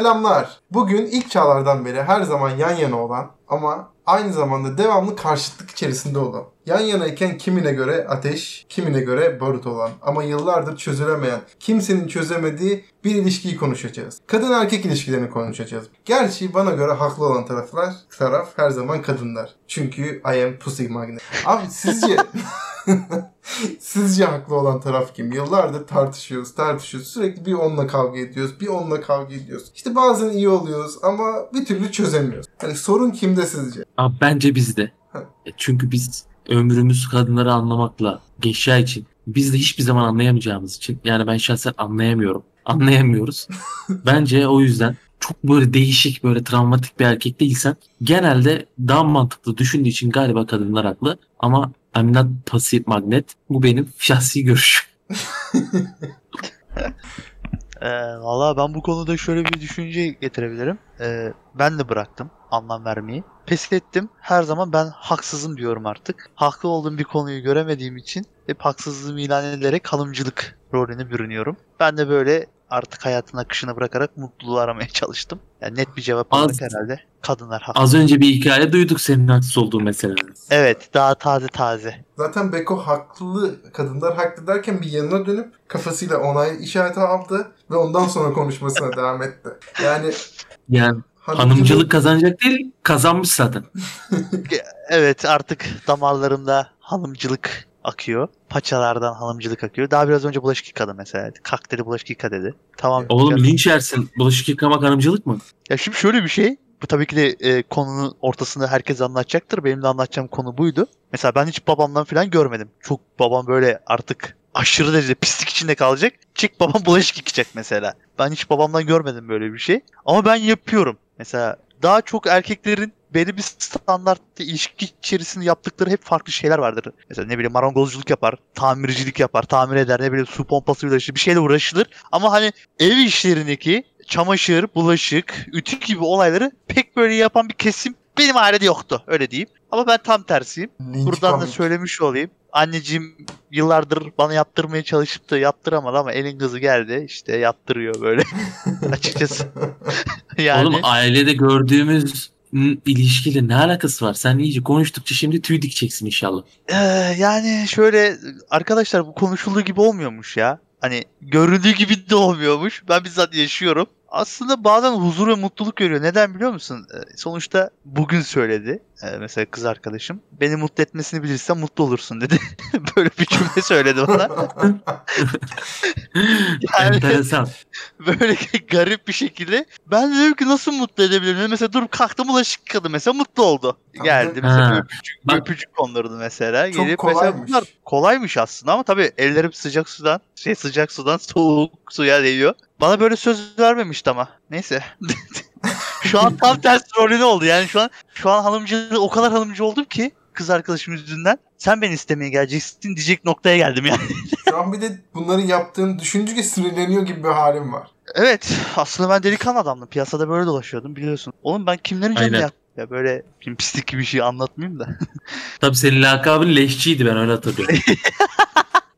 Selamlar. Bugün ilk çağlardan beri her zaman yan yana olan ama aynı zamanda devamlı karşıtlık içerisinde olan, yan yanayken kimine göre ateş, kimine göre barut olan ama yıllardır çözülemeyen, kimsenin çözemediği bir ilişkiyi konuşacağız. Kadın erkek ilişkilerini konuşacağız. Gerçi bana göre haklı olan taraflar, taraf her zaman kadınlar. Çünkü I am pussy magnet. Abi sizce Sizce haklı olan taraf kim? Yıllardır tartışıyoruz, tartışıyoruz. Sürekli bir onunla kavga ediyoruz, bir onunla kavga ediyoruz. İşte bazen iyi oluyoruz ama bir türlü çözemiyoruz. Hani sorun kimde sizce? Abi bence bizde. E, Çünkü biz ömrümüz kadınları anlamakla geçeceği için biz de hiçbir zaman anlayamayacağımız için yani ben şahsen anlayamıyorum. Anlayamıyoruz. Bence o yüzden çok böyle değişik böyle travmatik bir erkek değilsen genelde daha mantıklı düşündüğü için galiba kadınlar haklı ama I'm not pussy magnet. Bu benim şahsi görüşüm. Ee, Valla ben bu konuda şöyle bir düşünce getirebilirim. Ee, ben de bıraktım anlam vermeyi. Pes ettim. Her zaman ben haksızım diyorum artık. Haklı olduğum bir konuyu göremediğim için hep haksızlığımı ilan ederek hanımcılık rolüne bürünüyorum. Ben de böyle artık hayatın akışına bırakarak mutluluğu aramaya çalıştım. Yani net bir cevap Az- herhalde kadınlar haklı. Az önce bir hikaye duyduk senin haksız olduğun mesela. Evet daha taze taze. Zaten Beko haklı, kadınlar haklı derken bir yanına dönüp kafasıyla onay işareti aldı ve ondan sonra konuşmasına devam etti. Yani Yani hanımcılık kazanacak değil kazanmış zaten. Evet artık damarlarımda hanımcılık akıyor. Paçalardan hanımcılık akıyor. Daha biraz önce bulaşık yıkadı mesela. Kalk dedi bulaşık yıka dedi. Tamam. Oğlum Ya- linç yersin. Bulaşık yıkamak hanımcılık mı? Ya şimdi şöyle bir şey. Bu tabii ki de e, konunun ortasında herkes anlatacaktır. Benim de anlatacağım konu buydu. Mesela ben hiç babamdan falan görmedim. Çok babam böyle artık aşırı derecede pislik içinde kalacak. Çık babam bulaşık yıkayacak mesela. Ben hiç babamdan görmedim böyle bir şey. Ama ben yapıyorum. Mesela daha çok erkeklerin belli bir standartta ilişki içerisinde yaptıkları hep farklı şeyler vardır. Mesela ne bileyim marangozculuk yapar, tamircilik yapar, tamir eder, ne bileyim su pompasıyla uğraşır, bir şeyle uğraşılır. Ama hani ev işlerindeki çamaşır, bulaşık, ütü gibi olayları pek böyle yapan bir kesim benim ailede yoktu. Öyle diyeyim. Ama ben tam tersiyim. Buradan da söylemiş olayım. Anneciğim yıllardır bana yaptırmaya çalışıp da yaptıramadı ama elin kızı geldi işte yaptırıyor böyle açıkçası. yani Oğlum ailede gördüğümüz ilişkiyle ne alakası var? Sen iyice konuştukça şimdi tüy dikeceksin inşallah. Ee, yani şöyle arkadaşlar bu konuşulduğu gibi olmuyormuş ya. Hani göründüğü gibi de olmuyormuş. Ben bizzat yaşıyorum. Aslında bazen huzur ve mutluluk görüyor. Neden biliyor musun? Ee, sonuçta bugün söyledi. Ee, mesela kız arkadaşım. Beni mutlu etmesini bilirsen mutlu olursun dedi. Böyle bir cümle söyledi bana. Yani- Enteresan. Böyle garip bir şekilde. Ben de dedim ki nasıl mutlu edebilirim? Mesela durup kalktı bulaşık yıkadı mesela mutlu oldu. Geldi mesela Ha. öpücük, Bak- öpücük kondurdu mesela. Çok Gelip mesela kolaymış. bunlar kolaymış aslında ama tabii ellerim sıcak sudan şey sıcak sudan soğuk suya değiyor. Bana böyle söz vermemişti ama. Neyse. Şu an tam ters rolü oldu yani şu an şu an hanımcı o kadar hanımcı oldum ki kız arkadaşım yüzünden sen beni istemeye geleceksin diyecek noktaya geldim yani. Şu an bir de bunları yaptığını düşünce sinirleniyor gibi bir halim var. Evet aslında ben delikanlı adamdım. Piyasada böyle dolaşıyordum biliyorsun. Oğlum ben kimlerin canını Aynen. yak... Ya böyle şimdi pislik gibi bir şey anlatmayayım da. Tabii senin lakabın leşçiydi ben öyle hatırlıyorum.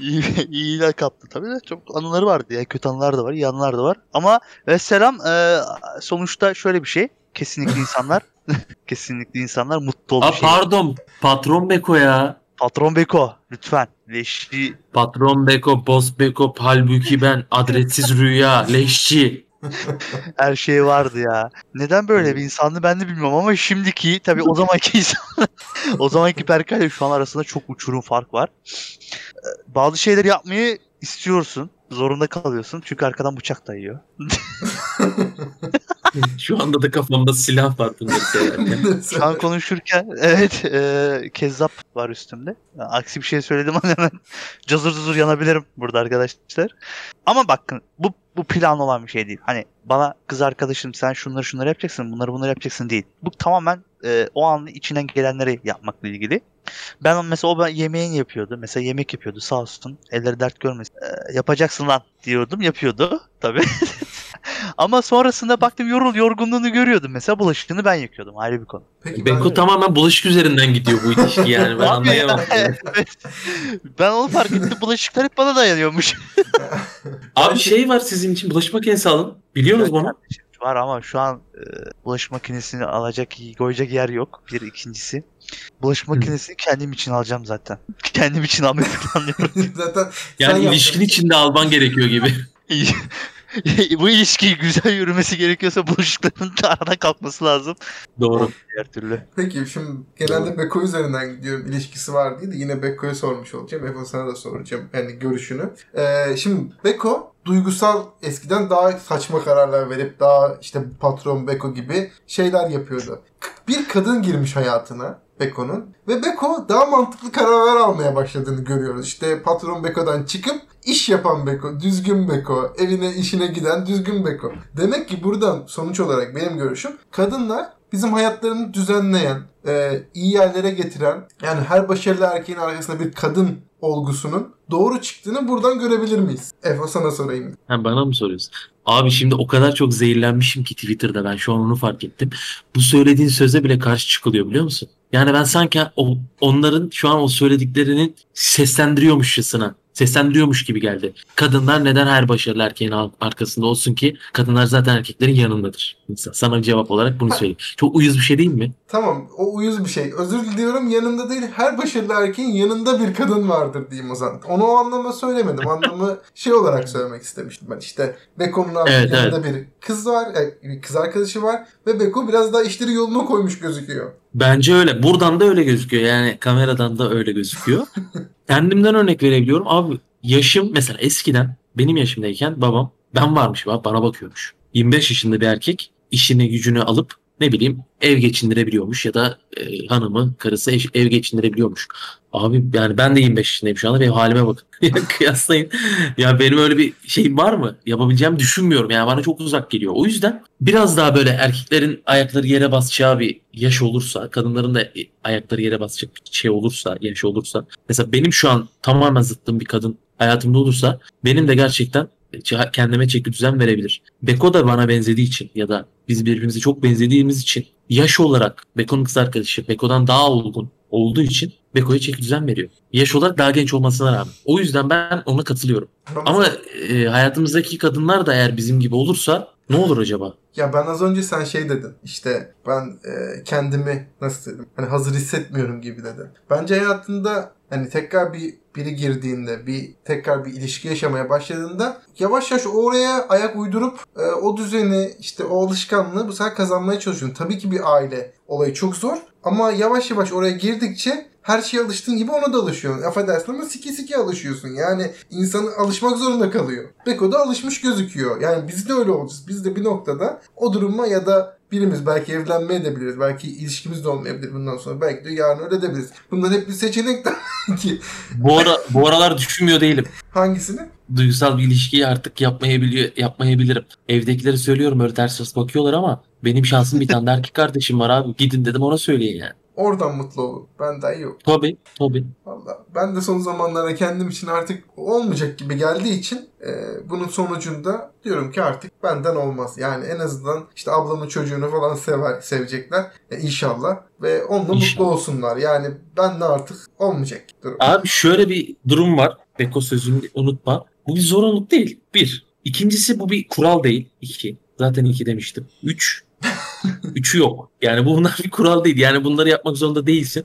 iyi, iyi lakaptı tabii de çok anıları vardı ya. Kötü anılar da var, iyi anılar da var. Ama ve selam e, sonuçta şöyle bir şey. Kesinlikle insanlar kesinlikle insanlar mutlu olduğu Aa, şey. pardon. Patron Beko ya. Patron Beko lütfen. Leşi Patron Beko, Boss Beko, halbuki ben adressiz rüya, leşçi. her şey vardı ya. Neden böyle bir insandı ben de bilmiyorum ama şimdiki tabii o zamanki insan o zamanki Berkay ile şu an arasında çok uçurum fark var. Ee, Bazı şeyleri yapmayı istiyorsun. Zorunda kalıyorsun çünkü arkadan bıçak dayıyor. Şu anda da kafamda silah var bunları. Şu an konuşurken evet e, kezzap var üstümde. Aksi bir şey söyledim ama hemen cazır cazır yanabilirim burada arkadaşlar. Ama bakın bu bu plan olan bir şey değil. Hani bana kız arkadaşım sen şunları şunları yapacaksın bunları bunları yapacaksın değil. Bu tamamen e, o an içinden gelenleri yapmakla ilgili. Ben mesela o ben yemeğini yapıyordu. Mesela yemek yapıyordu sağ olsun. Elleri dert görmesin. E, yapacaksın lan diyordum. Yapıyordu tabii. Ama sonrasında baktım yorul yorgunluğunu görüyordum. Mesela bulaşıkını ben yakıyordum. Ayrı bir konu. Peki Beko ben, tamamen bulaşık üzerinden gidiyor bu ilişki yani ben evet. Ben onu fark ettim. Bulaşıklar hep bana dayanıyormuş. Abi şey var sizin için bulaşık makinesi alın. Biliyorsunuz Güzel bunu. Var ama şu an e, bulaşık makinesini alacak, koyacak yer yok. Bir ikincisi. Bulaşık makinesini kendim için alacağım zaten. Kendim için almayı planlıyorum. Zaten Yani ilişkin içinde alman gerekiyor gibi. Bu ilişki güzel yürümesi gerekiyorsa bulaşıkların da aradan kalkması lazım. Doğru. Diğer türlü. Peki şimdi genelde Beko üzerinden gidiyorum ilişkisi var diye de yine Beko'ya sormuş olacağım. Efo sana da soracağım yani görüşünü. Ee, şimdi Beko duygusal eskiden daha saçma kararlar verip daha işte patron Beko gibi şeyler yapıyordu. Bir kadın girmiş hayatına Beko'nun ve Beko daha mantıklı kararlar almaya başladığını görüyoruz. İşte patron Beko'dan çıkıp iş yapan Beko, düzgün Beko, evine işine giden düzgün Beko. Demek ki buradan sonuç olarak benim görüşüm kadınlar bizim hayatlarını düzenleyen, e, iyi yerlere getiren yani her başarılı erkeğin arkasında bir kadın olgusunun doğru çıktığını buradan görebilir miyiz? Efo sana sorayım. Ha, bana mı soruyorsun? Abi şimdi o kadar çok zehirlenmişim ki Twitter'da ben şu an onu fark ettim. Bu söylediğin söze bile karşı çıkılıyor biliyor musun? Yani ben sanki o, onların şu an o söylediklerinin seslendiriyormuşçasına, seslendiriyormuş gibi geldi. Kadınlar neden her başarılı erkeğin ar- arkasında olsun ki? Kadınlar zaten erkeklerin yanındadır. Sana cevap olarak bunu söyleyeyim. Çok uyuz bir şey değil mi? Tamam o uyuz bir şey. Özür diliyorum yanında değil her başarılı erkeğin yanında bir kadın vardır diyeyim o zaman. Onu o anlamda söylemedim. Anlamı şey olarak söylemek istemiştim ben. İşte Beko'nun Evet, yanında bir kız var, e, bir kız arkadaşı var ve Beko biraz daha işleri yoluna koymuş gözüküyor. Bence öyle. Buradan da öyle gözüküyor. Yani kameradan da öyle gözüküyor. Kendimden örnek verebiliyorum. Abi yaşım mesela eskiden benim yaşımdayken babam ben varmış bak bana bakıyormuş. 25 yaşında bir erkek işini gücünü alıp ne bileyim ev geçindirebiliyormuş ya da e, hanımı karısı eş- ev geçindirebiliyormuş. Abi yani ben de 25 yaşındayım şu anda benim halime bakın. Ya Kıyaslayın. Ya benim öyle bir şeyim var mı? Yapabileceğimi düşünmüyorum. Yani bana çok uzak geliyor. O yüzden biraz daha böyle erkeklerin ayakları yere basacağı bir yaş olursa, kadınların da ayakları yere basacak bir şey olursa, yaş olursa. Mesela benim şu an tamamen zıttım bir kadın hayatımda olursa benim de gerçekten kendime çeki düzen verebilir. Beko da bana benzediği için ya da biz birbirimize çok benzediğimiz için yaş olarak Beko'nun kız arkadaşı Beko'dan daha olgun olduğu için Beko'ya çeki düzen veriyor. Yaş olarak daha genç olmasına rağmen. O yüzden ben ona katılıyorum. Ama e, hayatımızdaki kadınlar da eğer bizim gibi olursa ne olur acaba? Ya ben az önce sen şey dedin. İşte ben e, kendimi nasıl dedim? Hani hazır hissetmiyorum gibi dedin. Bence hayatında hani tekrar bir biri girdiğinde, bir tekrar bir ilişki yaşamaya başladığında yavaş yavaş oraya ayak uydurup e, o düzeni, işte o alışkanlığı bu sefer kazanmaya çalışıyorsun. Tabii ki bir aile olayı çok zor ama yavaş yavaş oraya girdikçe her şeye alıştığın gibi ona da alışıyorsun. Affedersin ama siki siki alışıyorsun. Yani insanı alışmak zorunda kalıyor. Beko da alışmış gözüküyor. Yani biz de öyle olacağız. Biz de bir noktada o duruma ya da birimiz belki evlenmeye edebiliriz. Belki ilişkimiz de olmayabilir bundan sonra. Belki de yarın öyle edebiliriz. Bunlar hep bir seçenek ki. Bu ara bu aralar düşünmüyor değilim. Hangisini? Duygusal bir ilişkiyi artık yapmayabiliyor yapmayabilirim. Evdekileri söylüyorum öyle ters ters bakıyorlar ama benim şansım bir tane de erkek kardeşim var abi. Gidin dedim ona söyleyin yani. Oradan mutlu olun. Ben daha yok. Tabii tabii. Valla ben de son zamanlarda kendim için artık olmayacak gibi geldiği için e, bunun sonucunda diyorum ki artık benden olmaz. Yani en azından işte ablamın çocuğunu falan sever, sevecekler e, inşallah ve onunla İnşallah. mutlu olsunlar. Yani ben de artık olmayacak durum. Abi şöyle bir durum var. Beko sözünü unutma. Bu bir zorunluluk değil. Bir. İkincisi bu bir kural değil. İki. Zaten iki demiştim. Üç. Üçü yok. Yani bunlar bir kural değil. Yani bunları yapmak zorunda değilsin.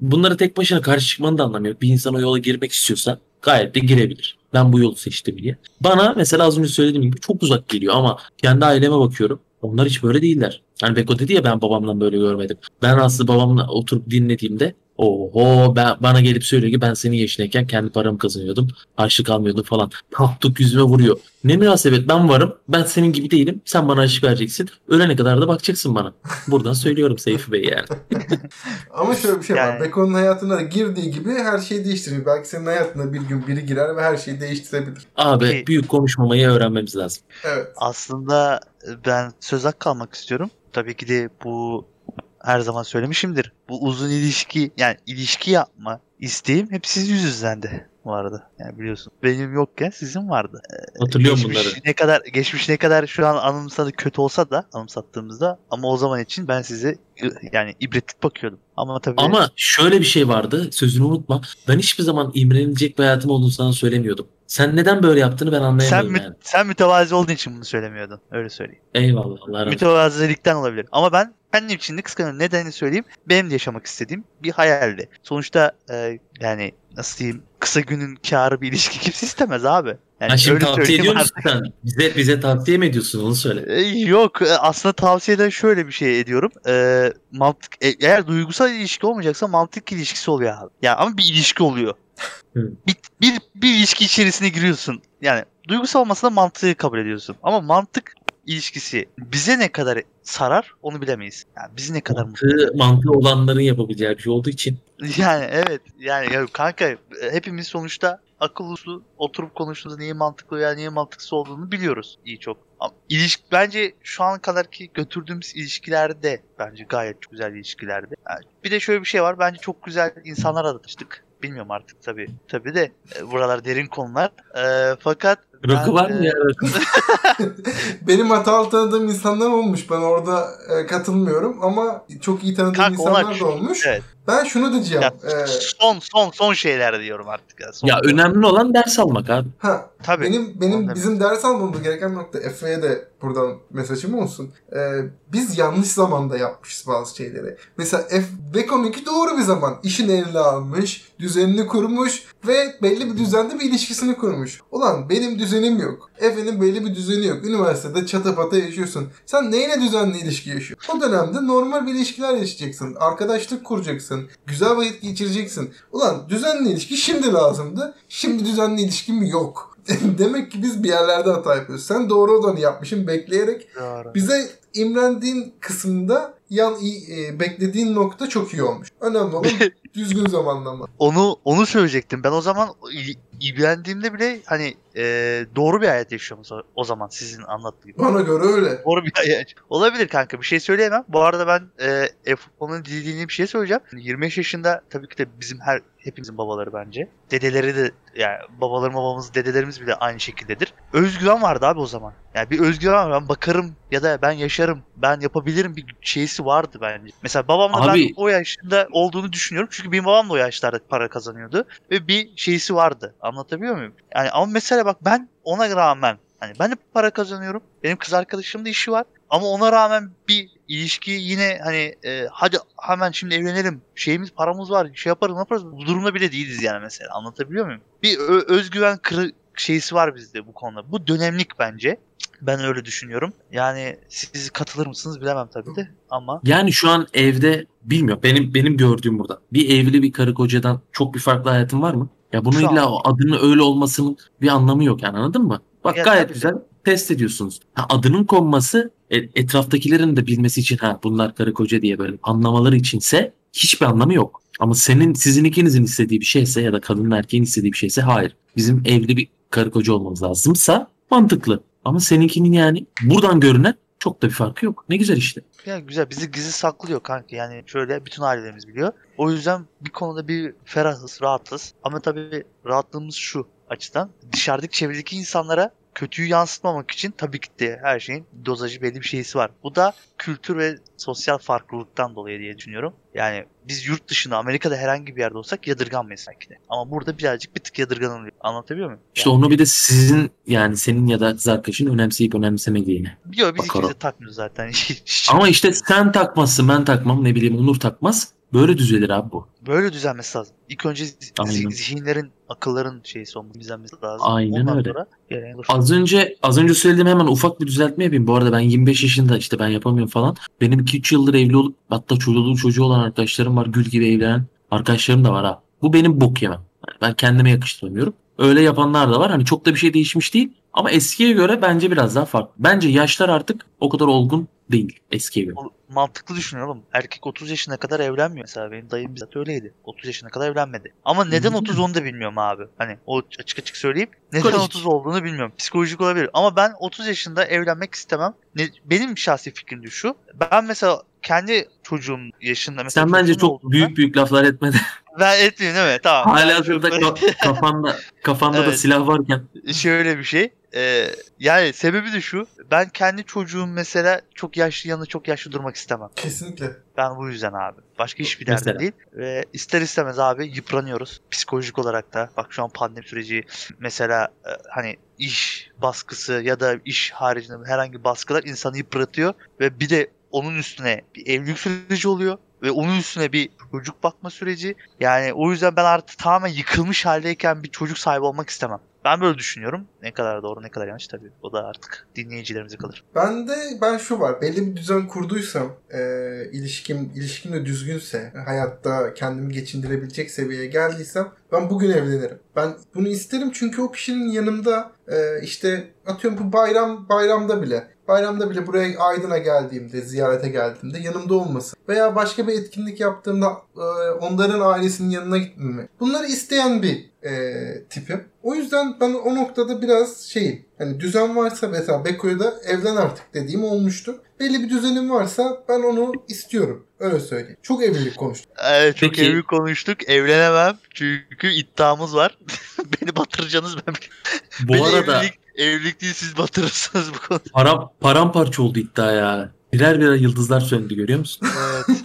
Bunları tek başına karşı çıkmanın da anlamı yok. Bir insan o yola girmek istiyorsa gayet de girebilir. Ben bu yolu seçtim diye. Bana mesela az önce söylediğim gibi çok uzak geliyor ama kendi aileme bakıyorum. Onlar hiç böyle değiller. Hani Beko dedi ya ben babamdan böyle görmedim. Ben aslında babamla oturup dinlediğimde oho ben, bana gelip söylüyor ki ben senin yaşındayken kendi paramı kazanıyordum. Harçlık almıyordum falan. Taktuk yüzüme vuruyor. Ne münasebet ben varım. Ben senin gibi değilim. Sen bana harçlık vereceksin. Ölene kadar da bakacaksın bana. Buradan söylüyorum Seyfi Bey yani. Ama şöyle bir şey var. Yani- Beko'nun hayatına girdiği gibi her şeyi değiştiriyor. Belki senin hayatına bir gün biri girer ve her şeyi değiştirebilir. Abi Peki. büyük konuşmamayı öğrenmemiz lazım. Evet. Aslında ben söz hakkı kalmak istiyorum. Tabii ki de bu her zaman söylemişimdir. Bu uzun ilişki yani ilişki yapma isteğim hep siz yüzünüzdendi bu arada. Yani biliyorsun. Benim yokken sizin vardı. Hatırlıyorum geçmiş bunları. ne kadar geçmiş ne kadar şu an anımsadı kötü olsa da anımsattığımızda ama o zaman için ben size yani ibretlik bakıyordum. Ama tabii Ama şöyle bir şey vardı. Sözünü unutma. Ben hiçbir zaman imrenilecek bir hayatım olduğunu sana söylemiyordum. Sen neden böyle yaptığını ben Sen, anlayamıyorum mü- yani. sen mütevazi olduğun için bunu söylemiyordun. Öyle söyleyeyim. Eyvallah Allah razı olsun. Mütevazilikten olabilir. Ama ben kendim için de kıskanıyorum. Nedenini söyleyeyim. Benim de yaşamak istediğim bir hayaldi. Sonuçta e, yani nasıl diyeyim kısa günün karı bir ilişki kimse istemez abi. Yani Ha şimdi tavsiye ediyor musun sen? Bize, bize tavsiye mi ediyorsun onu söyle. E, Yok e, aslında tavsiyeden şöyle bir şey ediyorum. E, mantık e, eğer duygusal ilişki olmayacaksa mantık ilişkisi oluyor abi. Ya ama bir ilişki oluyor. Bir, bir, bir ilişki içerisine giriyorsun. Yani duygusal olmasa da mantığı kabul ediyorsun. Ama mantık ilişkisi bize ne kadar sarar onu bilemeyiz. Yani bizi ne kadar mutlu Mantığı, mantığı olanların yapabileceği bir şey olduğu için. Yani evet yani ya kanka hepimiz sonuçta akıl uslu oturup konuştuğumuzda neyi mantıklı veya neyi mantıksız olduğunu biliyoruz iyi çok. Ama ilişki bence şu an kadar ki götürdüğümüz ilişkilerde bence gayet çok güzel ilişkilerdi. Yani bir de şöyle bir şey var bence çok güzel insanlarla tanıştık. Bilmiyorum artık tabii. Tabii de e, buralar derin konular. E, fakat Rakı var mı e, ya? Rakı? Benim hatalı tanıdığım insanlar olmuş. Ben orada e, katılmıyorum ama çok iyi tanıdığım Kanka onlar insanlar da olmuş. Evet. Ben şunu diyeceğim. Ya, e, son son son şeyler diyorum artık. Ya, son Ya önemli olan ders almak abi. ha, Tabii. benim benim Anladım. bizim ders almamız gereken nokta Efe'ye de buradan mesajım olsun. E, biz yanlış zamanda yapmışız bazı şeyleri. Mesela F Beko'nunki doğru bir zaman. İşin eline almış, düzenini kurmuş ve belli bir düzende bir ilişkisini kurmuş. Ulan benim düzenim yok. Efe'nin belli bir düzeni yok. Üniversitede çatapata yaşıyorsun. Sen neyle düzenli ilişki yaşıyorsun? O dönemde normal bir ilişkiler yaşayacaksın. Arkadaşlık kuracaksın. Güzel vakit geçireceksin. Ulan düzenli ilişki şimdi lazımdı. Şimdi düzenli ilişkim yok. Demek ki biz bir yerlerde hata yapıyoruz. Sen doğru olanı yapmışsın bekleyerek. Doğru. Bize imrendiğin kısımda yan e, beklediğin nokta çok iyi olmuş. Önemli olan düzgün zamanlama. onu onu söyleyecektim. Ben o zaman il- ilgilendiğimde bile hani e, doğru bir hayat yaşıyoruz o, zaman sizin anlattığınız. Bana göre öyle. Doğru bir hayat. Olabilir kanka bir şey söyleyemem. Bu arada ben e, e-futbolun dilediğini bir şey söyleyeceğim. 25 yaşında tabii ki de bizim her hepimizin babaları bence. Dedeleri de yani babalarım babamız dedelerimiz bile aynı şekildedir. Özgüven vardı abi o zaman. Yani bir özgüven var. Ben bakarım ya da ben yaşarım. Ben yapabilirim bir şeysi vardı bence. Mesela babamla Abi- ben o yaşında olduğunu düşünüyorum. Çünkü benim babam da o yaşlarda para kazanıyordu. Ve bir şeysi vardı. Anlatabiliyor muyum? Yani ama mesela bak ben ona rağmen hani ben de para kazanıyorum. Benim kız arkadaşımın da işi var. Ama ona rağmen bir ilişki yine hani e, hadi hemen şimdi evlenelim. Şeyimiz paramız var. Şey yaparız ne yaparız. Bu durumda bile değiliz yani mesela. Anlatabiliyor muyum? Bir özgüven kırı şeysi var bizde bu konuda. Bu dönemlik bence. Ben öyle düşünüyorum. Yani siz katılır mısınız bilemem tabii de ama Yani şu an evde bilmiyorum. Benim benim gördüğüm burada. Bir evli bir karı kocadan çok bir farklı hayatın var mı? Ya bunun Şu an- illa o adının öyle olmasının bir anlamı yok yani anladın mı? Bak Ya gayet tabii. güzel test ediyorsunuz. Ha, adının konması e, etraftakilerin de bilmesi için ha bunlar karı koca diye böyle anlamaları içinse hiçbir anlamı yok. Ama senin sizin ikinizin istediği bir şeyse ya da kadının erkeğin istediği bir şeyse hayır. Bizim evli bir karı koca olmamız lazımsa mantıklı. Ama seninkinin yani buradan görünen çok da bir farkı yok. Ne güzel işte. ya güzel bizi gizli saklıyor kanka. Yani şöyle bütün ailelerimiz biliyor. O yüzden bir konuda bir ferahız, rahatız. Ama tabii rahatlığımız şu açıdan. Dışarıdaki çevredeki insanlara kötüyü yansıtmamak için tabii ki de her şeyin dozajı belli bir şeysi var. Bu da kültür ve sosyal farklılıktan dolayı diye düşünüyorum. Yani biz yurt dışında Amerika'da herhangi bir yerde olsak yadırganmayız belki de. Ama burada birazcık bir tık yadırganılıyor. Anlatabiliyor muyum? İşte onu bir de sizin yani senin ya da kız arkadaşın önemseyip önemsemediğini. Yok biz Bakalım. ikimiz de takmıyoruz zaten. Ama işte sen takmazsın ben takmam ne bileyim Onur takmaz. Böyle düzelir abi bu. Böyle düzenmesi lazım. İlk önce Aynen. zihinlerin, akılların şeysi olması düzenmesi lazım. Aynen Ondan öyle. Az önce az önce söylediğim hemen ufak bir düzeltme yapayım. Bu arada ben 25 yaşında işte ben yapamıyorum falan. Benim 2-3 yıldır evli olup hatta çocuğu çocuğu olan arkadaşlarım var. Gül gibi evlenen arkadaşlarım da var ha. Bu benim bok yemem. Yani ben kendime yakıştıramıyorum. Öyle yapanlar da var. Hani çok da bir şey değişmiş değil. Ama eskiye göre bence biraz daha farklı. Bence yaşlar artık o kadar olgun değil göre. O- Mantıklı düşünüyorum oğlum. Erkek 30 yaşına kadar evlenmiyor. Mesela benim dayım bizzat öyleydi. 30 yaşına kadar evlenmedi. Ama neden Hı. 30 onu da bilmiyorum abi. Hani o açık açık söyleyeyim. Neden Psikolojik. 30 olduğunu bilmiyorum. Psikolojik olabilir. Ama ben 30 yaşında evlenmek istemem. Ne, benim şahsi fikrim de şu. Ben mesela kendi çocuğum yaşında mesela Sen bence çok olduğunda- büyük büyük laflar etme de. Ben etmiyorum değil mi? Tamam. Hala hazırda ka- kafanda kafanda da Evet. silah varken şöyle bir şey. Ee, yani sebebi de şu. Ben kendi çocuğum mesela çok yaşlı yanında çok yaşlı durmak istemem. Kesinlikle. Ben bu yüzden abi. Başka hiçbir Mesela? derdim değil. Ve ister istemez abi yıpranıyoruz. Psikolojik olarak da. Bak şu an pandemi süreci mesela e, hani iş baskısı ya da iş haricinde herhangi baskılar insanı yıpratıyor. Ve bir de onun üstüne bir evlilik süreci oluyor. Ve onun üstüne bir çocuk bakma süreci. Yani o yüzden ben artık tamamen yıkılmış haldeyken bir çocuk sahibi olmak istemem. Ben böyle düşünüyorum. Ne kadar doğru ne kadar yanlış tabii. O da artık dinleyicilerimize kalır. Ben de ben şu var. Belli bir düzen kurduysam, e, ilişkim ilişkim de düzgünse, hayatta kendimi geçindirebilecek seviyeye geldiysem ben bugün evlenirim. Ben bunu isterim çünkü o kişinin yanımda e, işte atıyorum bu bayram bayramda bile bayramda bile buraya Aydın'a geldiğimde, ziyarete geldiğimde yanımda olması veya başka bir etkinlik yaptığımda e, onların ailesinin yanına gitmemi. Bunları isteyen bir e, tipim. O yüzden ben o noktada biraz şeyim. Hani düzen varsa mesela Beko'ya da evlen artık dediğim olmuştu. Belli bir düzenim varsa ben onu istiyorum. Öyle söyleyeyim. Çok evlilik konuştuk. Evet çok Peki. evli konuştuk. Evlenemem. Çünkü iddiamız var. Beni batıracaksınız ben. Bu Beni arada evlilik, evlilik değil siz batırırsınız bu konuda. param, paramparça oldu iddia ya. Birer birer yıldızlar söndü görüyor musun? Evet.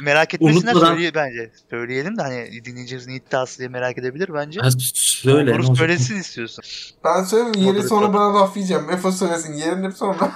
Merak etmesinler Unutmadan- söyleye, bence. Söyleyelim de hani dinleyicimizin iddiası diye merak edebilir bence. Ha, söyle. Olacak? söylesin istiyorsun. Ben söyleyeyim yeri Moderatör. sonra bana laf yiyeceğim. Mefo söylesin yerini sonra.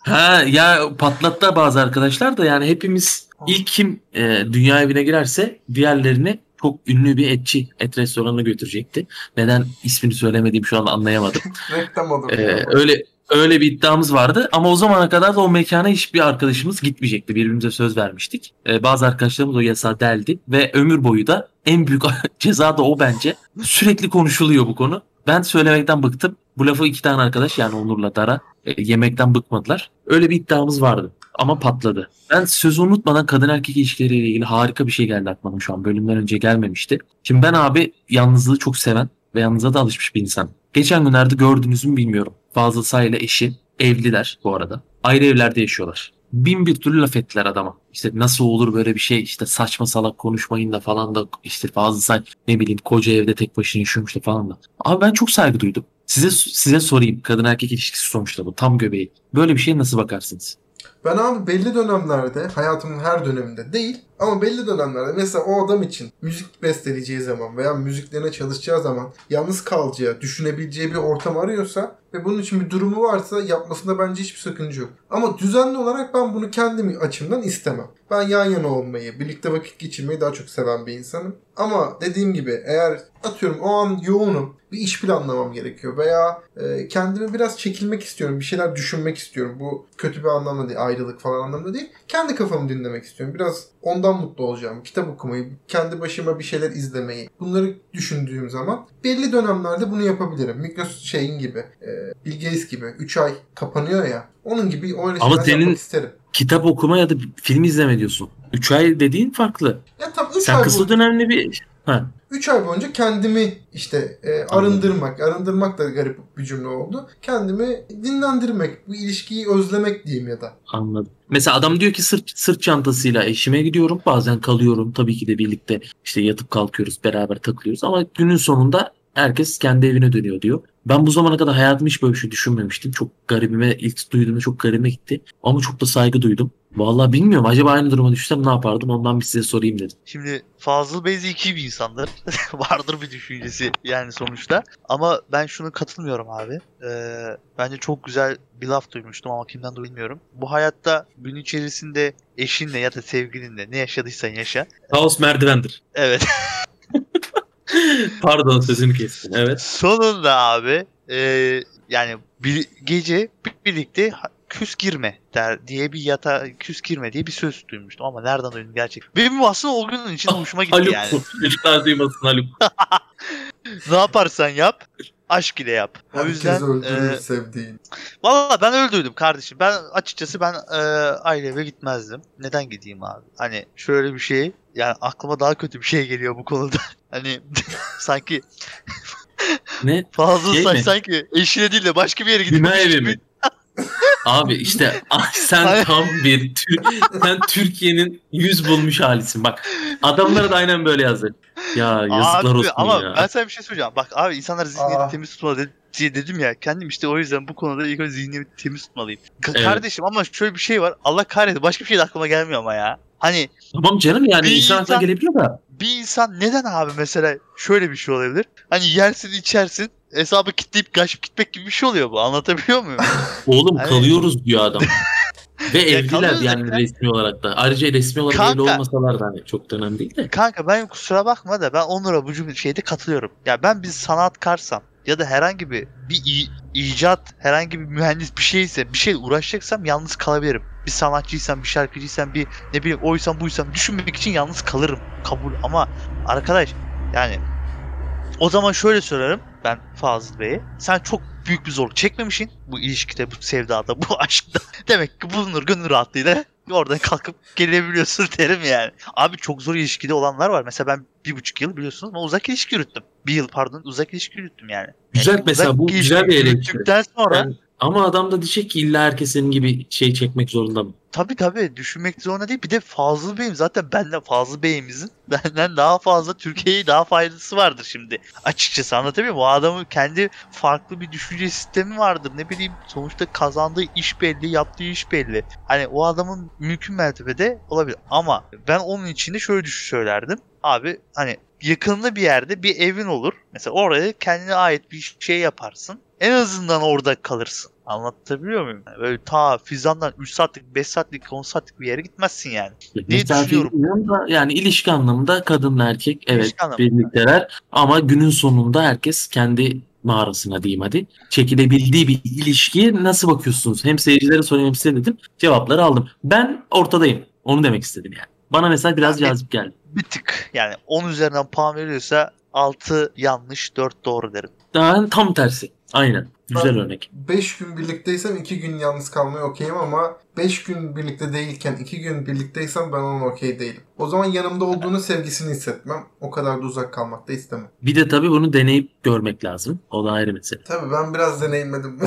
Ha ya patlattı bazı arkadaşlar da yani hepimiz ilk kim e, dünya evine girerse diğerlerini çok ünlü bir etçi et restoranına götürecekti. Neden ismini söylemediğim şu an anlayamadım. Reklam olur. Ee, öyle öyle bir iddiamız vardı ama o zamana kadar da o mekana hiçbir arkadaşımız gitmeyecekti. Birbirimize söz vermiştik. Ee, bazı arkadaşlarımız o yasağı deldi ve ömür boyu da en büyük ceza da o bence. Sürekli konuşuluyor bu konu. Ben söylemekten bıktım. Bu lafı iki tane arkadaş yani Onur'la Dara e, yemekten bıkmadılar. Öyle bir iddiamız vardı ama patladı. Ben sözü unutmadan kadın erkek ilişkileriyle ilgili harika bir şey geldi aklıma şu an. Bölümden önce gelmemişti. Şimdi ben abi yalnızlığı çok seven ve yalnızlığa da alışmış bir insan. Geçen günlerde gördünüz mü bilmiyorum. Fazıl Say ile eşi evliler bu arada. Ayrı evlerde yaşıyorlar. Bin bir türlü laf ettiler adama. İşte nasıl olur böyle bir şey işte saçma salak konuşmayın da falan da işte Fazıl Say ne bileyim koca evde tek başına yaşıyormuş da falan da. Abi ben çok saygı duydum. Size size sorayım kadın erkek ilişkisi sonuçta bu tam göbeği. Böyle bir şeye nasıl bakarsınız? Ben abi belli dönemlerde, hayatımın her döneminde değil ama belli dönemlerde mesela o adam için müzik besteleyeceği zaman veya müziklerine çalışacağı zaman yalnız kalacağı, düşünebileceği bir ortam arıyorsa ve bunun için bir durumu varsa yapmasında bence hiçbir sakınca yok. Ama düzenli olarak ben bunu kendi açımdan istemem. Ben yan yana olmayı, birlikte vakit geçirmeyi daha çok seven bir insanım. Ama dediğim gibi eğer atıyorum o an yoğunum, bir iş planlamam gerekiyor veya e, kendimi biraz çekilmek istiyorum, bir şeyler düşünmek istiyorum. Bu kötü bir anlamda değil, ayrılık falan anlamda değil. Kendi kafamı dinlemek istiyorum. Biraz ondan mutlu olacağım. Kitap okumayı, kendi başıma bir şeyler izlemeyi. Bunları düşündüğüm zaman belli dönemlerde bunu yapabilirim. Microsoft şeyin gibi, e, Bill Gates gibi 3 ay kapanıyor ya. Onun gibi öyle Ama senin- yapmak isterim. Kitap okuma ya da film izleme diyorsun. 3 ay dediğin farklı. Ya tam 3 Sen ay kısa boyunca, dönemli bir... Ha. 3 ay boyunca kendimi işte e, arındırmak, arındırmak da garip bir cümle oldu. Kendimi dinlendirmek, bu ilişkiyi özlemek diyeyim ya da. Anladım. Mesela adam diyor ki sırt, sırt çantasıyla eşime gidiyorum. Bazen kalıyorum. Tabii ki de birlikte işte yatıp kalkıyoruz. Beraber takılıyoruz. Ama günün sonunda herkes kendi evine dönüyor diyor. Ben bu zamana kadar hayatımda hiç böyle bir şey düşünmemiştim. Çok garibime ilk duyduğumda çok garibime gitti. Ama çok da saygı duydum. Vallahi bilmiyorum. Acaba aynı duruma düşsem ne yapardım? Ondan bir size sorayım dedim. Şimdi Fazıl Bey zeki bir insandır. Vardır bir düşüncesi yani sonuçta. Ama ben şunu katılmıyorum abi. Ee, bence çok güzel bir laf duymuştum ama kimden de bilmiyorum. Bu hayatta gün içerisinde eşinle ya da sevgilinle ne yaşadıysan yaşa. Kaos merdivendir. Evet. Pardon sözünü kestim. Evet. Sonunda abi e, yani bir gece birlikte küs girme der diye bir yata küs girme diye bir söz duymuştum ama nereden duydum gerçek. Benim aslında o günün için hoşuma gitti Haluk. yani. Çocuklar duymasın Haluk. ne yaparsan yap aşk ile yap. O Herkes yüzden öldürür e, sevdiğin. Valla ben öldürdüm kardeşim. Ben açıkçası ben e, aile eve gitmezdim. Neden gideyim abi? Hani şöyle bir şey yani aklıma daha kötü bir şey geliyor bu konuda. hani sanki Ne? fazla Şey say- mi? sanki eşine değil de başka bir yere gidip Günah evi mi? Abi işte sen tam bir Tür- sen Türkiye'nin yüz bulmuş halisin. Bak adamlara da aynen böyle yazdı. Ya yazıklar abi, olsun ama ya. ben sana bir şey söyleyeceğim. Bak abi insanlar zihniyeti Aa. temiz tutmalı diye dedim ya. Kendim işte o yüzden bu konuda ilk önce zihniyeti temiz tutmalıyım. Ka- Evet. Kardeşim ama şöyle bir şey var. Allah kahretsin başka bir şey de aklıma gelmiyor ama ya. Hani Tamam canım yani insan aklına insan- gelebiliyor da. Bir insan neden abi mesela şöyle bir şey olabilir? Hani yersin içersin hesabı kitleyip kaçıp gitmek gibi bir şey oluyor bu. Anlatabiliyor muyum? Oğlum Evet. kalıyoruz diyor adam. Ve evliler kalıyoruz yani zaten. resmi olarak da. Ayrıca resmi olarak Kanka. evli olmasalar da hani çok da önemli değil de. Kanka ben kusura bakma da ben Onur'a bu cümle şeyde katılıyorum. Ya ben bir sanatkarsam ya da herhangi bir bir icat, herhangi bir mühendis bir şeyse, bir şey uğraşacaksam yalnız kalabilirim. Bir sanatçıysam, bir şarkıcıysam, bir ne bileyim oysam buysam düşünmek için yalnız kalırım. Kabul ama arkadaş yani o zaman şöyle söylerim ben Fazıl Bey'e. Sen çok büyük bir zorluk çekmemişsin bu ilişkide, bu sevdada, bu aşkta. Demek ki bulunur gönül rahatlığıyla oradan kalkıp gelebiliyorsun derim yani. Abi çok zor ilişkide olanlar var. Mesela ben bir buçuk yıl biliyorsunuz ama uzak ilişki yürüttüm. Bir yıl pardon uzak ilişki yürüttüm yani. Güzel Yani mesela bu güzel bir eleştiri. yürüttükten sonra Yani- ama adam da diyecek ki illa herkes senin gibi şey çekmek zorunda mı? tabii tabii düşünmek zorunda değil. Bir de Fazıl Bey'im zaten benden Fazıl Bey'imizin benden daha fazla Türkiye'ye daha faydası vardır şimdi. Açıkçası anlatabiliyor muyum? O adamın kendi farklı bir düşünce sistemi vardır. Ne bileyim sonuçta kazandığı iş belli, yaptığı iş belli. Hani o adamın mümkün mertebede olabilir. Ama ben onun içinde şöyle düşün söylerdim. Abi hani yakında bir yerde bir evin olur. Mesela oraya kendine ait bir şey yaparsın. En azından orada kalırsın. Anlatabiliyor muyum? Yani böyle ta Fizan'dan 3 saatlik, 5 saatlik, 10 saatlik bir yere gitmezsin yani. Misafir düşünüyorum? bilmiyorum da yani ilişki anlamında kadınla erkek evet İlişki anlamında. birlikteler ama günün sonunda herkes kendi mağarasına diyeyim hadi. Çekilebildiği bir ilişkiye nasıl bakıyorsunuz? Hem seyircilere sorayım hem size dedim. Cevapları aldım. Ben ortadayım. Onu demek istedim yani. Bana mesela biraz Yani- cazip geldi. Bir tık yani 10 üzerinden puan veriyorsa 6 yanlış 4 doğru derim. Daha tam tersi. Aynen. Güzel Ben- örnek. 5 gün birlikteysem 2 gün yalnız kalmaya okeyim ama 5 gün birlikte değilken 2 gün birlikteysem ben onun okey değilim. O zaman yanımda olduğunu sevgisini hissetmem. O kadar da uzak kalmak da istemem. Bir de tabii bunu deneyip görmek lazım. O da ayrı mesele. Tabii ben biraz deneyimledim.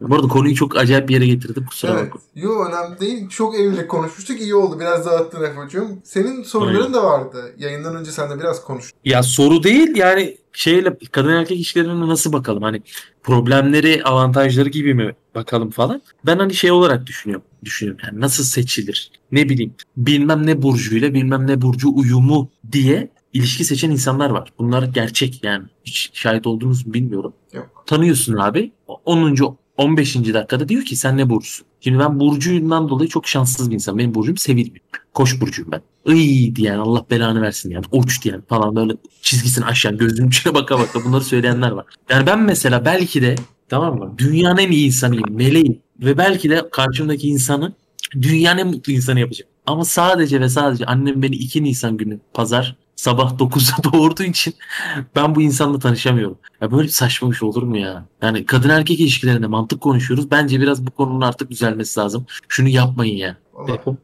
Bu arada konuyu çok acayip bir yere getirdim. Kusura evet. bakma. Yo önemli değil. Çok evlilik konuşmuştuk. iyi oldu. Biraz dağıttın Efe'cim. Senin soruların Aynen. da vardı. Yayından önce sen de biraz konuştun. Ya soru değil yani şeyle kadın erkek ilişkilerine nasıl bakalım? Hani problemleri, avantajları gibi mi bakalım falan. Ben hani şey olarak düşünüyorum. Düşünüyorum yani nasıl seçilir? Ne bileyim bilmem ne burcuyla bilmem ne burcu uyumu diye ilişki seçen insanlar var. Bunlar gerçek yani. Hiç şahit olduğunuz bilmiyorum. Yok. Tanıyorsun abi. 10. 15. dakikada diyor ki sen ne burcusun? Şimdi ben burcuyumdan dolayı çok şanssız bir insan. Benim burcum sevilmiyor. Koç burcuyum ben. Iy diyen Allah belanı versin yani. Uç diyen falan böyle çizgisini aşağı gözünün içine baka baka bunları söyleyenler var. Yani ben mesela belki de tamam mı? Dünyanın en iyi insanıyım. Meleğim. Ve belki de karşımdaki insanı dünyanın en mutlu insanı yapacağım. Ama sadece ve sadece annem beni 2 Nisan günü pazar sabah 9'da doğurduğu için ben bu insanla tanışamıyorum. Ya böyle saçma bir şey olur mu ya? Yani kadın erkek ilişkilerinde mantık konuşuyoruz. Bence biraz bu konunun artık düzelmesi lazım. Şunu yapmayın ya. Vallahi.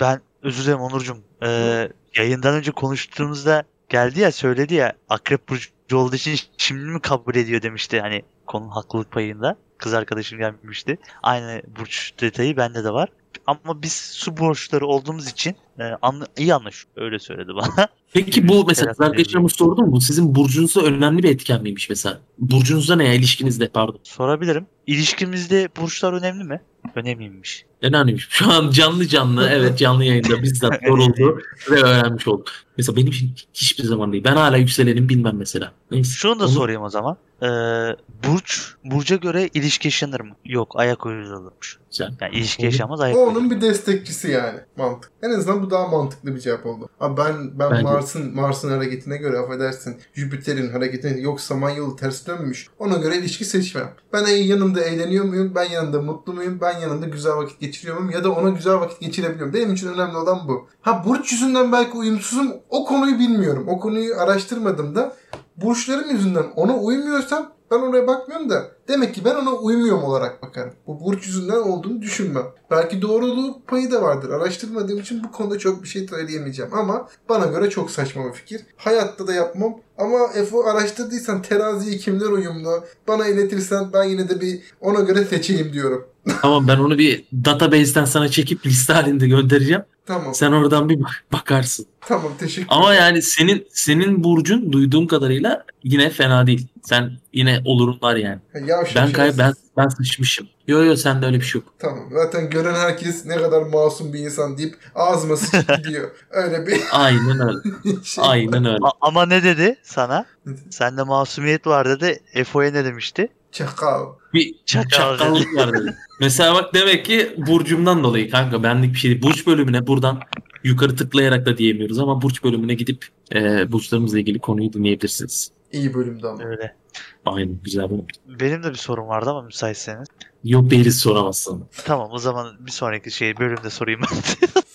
Ben özür dilerim Onurcuğum. Ee, yayından önce konuştuğumuzda geldi ya söyledi ya Akrep Burcu olduğu için şimdi mi kabul ediyor demişti hani konunun haklılık payında. Kız arkadaşım gelmişti. Aynı burç detayı bende de var. Ama biz su burçları olduğumuz için e, anla- iyi anlaş öyle söyledi bana. Peki bu mesela arkadaşlarıma sordum mu? Sizin burcunuzda önemli bir etken miymiş mesela? Burcunuzda ne ya ilişkinizde pardon. Sorabilirim. İlişkimizde burçlar önemli mi? Önemliymiş. Önemliymiş. Şu an canlı canlı evet canlı yayında bizzat soruldu ve öğrenmiş olduk. Mesela benim için hiçbir zaman değil. Ben hala yükselenim bilmem mesela. Neyse. Şunu da Onu- sorayım o zaman. Ee, burç, burca göre ilişki yaşanır mı? Yok, ayak. Güzel. Yani ilişki Olur. yaşanmaz, ayak O onun bir destekçisi yani. Mantık. En azından bu daha mantıklı bir cevap oldu. Abi ben ben Bence- Mars'ın Mars'ın hareketine göre affedersin Jüpiter'in hareketine yok Samanyolu ters dönmüş. Ona göre ilişki seçmem. Ben en yanında eğleniyor muyum? Ben yanında mutlu muyum? Ben yanında güzel vakit geçiriyor muyum? Ya da ona güzel vakit geçirebiliyorum. Benim için önemli olan bu. Ha burç yüzünden belki uyumsuzum. O konuyu bilmiyorum. O konuyu araştırmadım da burçlarım yüzünden ona uymuyorsam Ben oraya bakmıyorum da demek ki ben ona uymuyorum olarak bakarım. Bu burç yüzünden olduğunu düşünmem. Belki doğruluğu payı da vardır. Araştırmadığım için bu konuda çok bir şey söyleyemeyeceğim ama bana göre çok saçma bir fikir. Hayatta da yapmam ama Efo araştırdıysan teraziye kimler uyumlu bana iletirsen ben yine de bir ona göre seçeyim diyorum. Tamam ben onu bir database'ten sana çekip liste halinde göndereceğim. Tamam. Sen oradan bir bak- bakarsın. Tamam teşekkür Ama yani senin senin burcun duyduğum kadarıyla yine fena değil. Sen yine olurun var yani. Yavşak Ben kay ben ben sıçmışım. Yo yo sende öyle bir şey yok. Tamam. Zaten gören herkes ne kadar masum bir insan deyip ağzıma sıçıp gidiyor. Öyle bir Aynen öyle. şey. Aynen öyle. A- ama ne dedi sana? Sende masumiyet var dedi. Efo'ya ne demişti? Çakal. Bir Çakal çakallık var dedi. Mesela bak demek ki burcumdan dolayı kanka benlik bir şey değil. Burç bölümüne buradan yukarı tıklayarak da diyemiyoruz ama burç bölümüne gidip e, burçlarımızla ilgili konuyu dinleyebilirsiniz. İyi bölümdü ama. Öyle. Aynen güzel bu. Benim de bir sorum vardı ama müsaitseniz. Yok değiliz soramazsın. Tamam o zaman bir sonraki şey bölümde sorayım ben.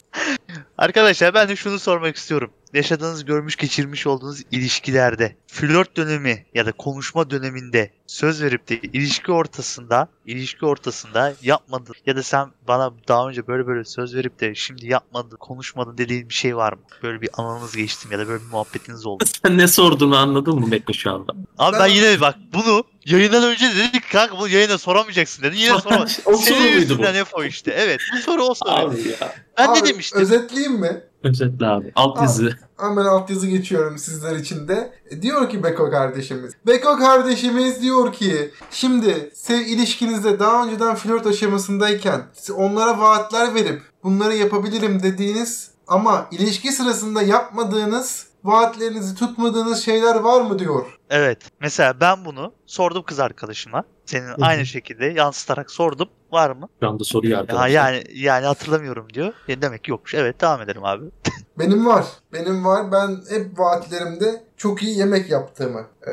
Arkadaşlar ben de şunu sormak istiyorum. Yaşadığınız, görmüş, geçirmiş olduğunuz ilişkilerde flört dönemi ya da konuşma döneminde söz verip de ilişki ortasında, ilişki ortasında yapmadın ya da sen bana daha önce böyle böyle söz verip de şimdi yapmadın, konuşmadın dediğin bir şey var mı? Böyle bir anınız geçti mi ya da böyle bir muhabbetiniz oldu. Sen ne sorduğunu anladın mı Mekko şu anda? Abi ben yine bak bunu yayından önce dedik kanka bunu yayına soramayacaksın dedin. Yine sorama. o soru Senin muydu bu? yüzünden hep o işte. Evet. Bu soru o soru. Abi ya. ben Abi, ne demiştim? Özetleyeyim mi? Özetle abi. Alt yazı. Hemen altyazı geçiyorum sizler için de. E, Diyor ki Beko kardeşimiz. Beko kardeşimiz diyor ki şimdi sev ilişkinizde daha önceden flört aşamasındayken onlara vaatler verip bunları yapabilirim dediğiniz ama ilişki sırasında yapmadığınız vaatlerinizi tutmadığınız şeyler var mı diyor. Evet. Mesela ben bunu sordum kız arkadaşıma. Senin hı. aynı şekilde yansıtarak sordum. Var mı? Şu anda soruyor Ya arkadaşlar. yani yani hatırlamıyorum diyor. Ya demek ki yokmuş. Evet devam edelim abi. Benim var. Benim var. Ben hep vaatlerimde çok iyi yemek yaptığımı e,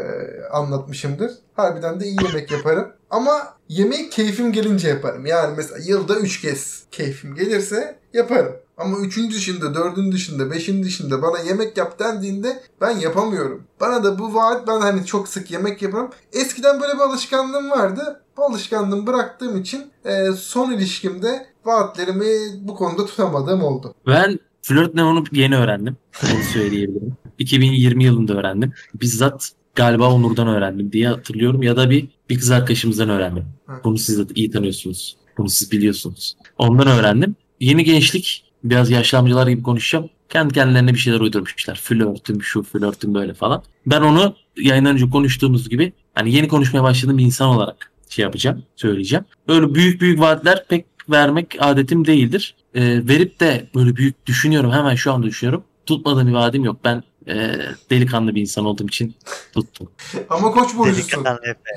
anlatmışımdır. Harbiden de iyi yemek yaparım. Ama yemeği keyfim gelince yaparım. Yani mesela yılda 3 kez keyfim gelirse yaparım. Ama üçün dışında, dördün dışında, beşin dışında bana yemek yap dendiğinde ben yapamıyorum. Bana da bu vaat ben hani çok sık yemek yaparım. Eskiden böyle bir alışkanlığım vardı. Bu alışkanlığımı bıraktığım için e, son ilişkimde vaatlerimi bu konuda tutamadığım oldu. Ben flört ne onu yeni öğrendim. Onu söyleyebilirim. 2020 yılında öğrendim. Bizzat galiba Onur'dan öğrendim diye hatırlıyorum. Ya da bir, bir kız arkadaşımızdan öğrendim. Bunu siz de iyi tanıyorsunuz. Bunu siz biliyorsunuz. Ondan öğrendim. Yeni gençlik biraz yaşlı gibi konuşacağım. Kendi kendilerine bir şeyler uydurmuşlar. Flörtüm şu flörtüm böyle falan. Ben onu yayından önce konuştuğumuz gibi hani yeni konuşmaya başladığım bir insan olarak şey yapacağım, söyleyeceğim. Böyle büyük büyük vaatler pek vermek adetim değildir. Ee, verip de böyle büyük düşünüyorum hemen şu anda düşünüyorum. Tutmadığım bir vaadim yok. Ben e, delikanlı bir insan olduğum için tuttum. Ama koç burcusun.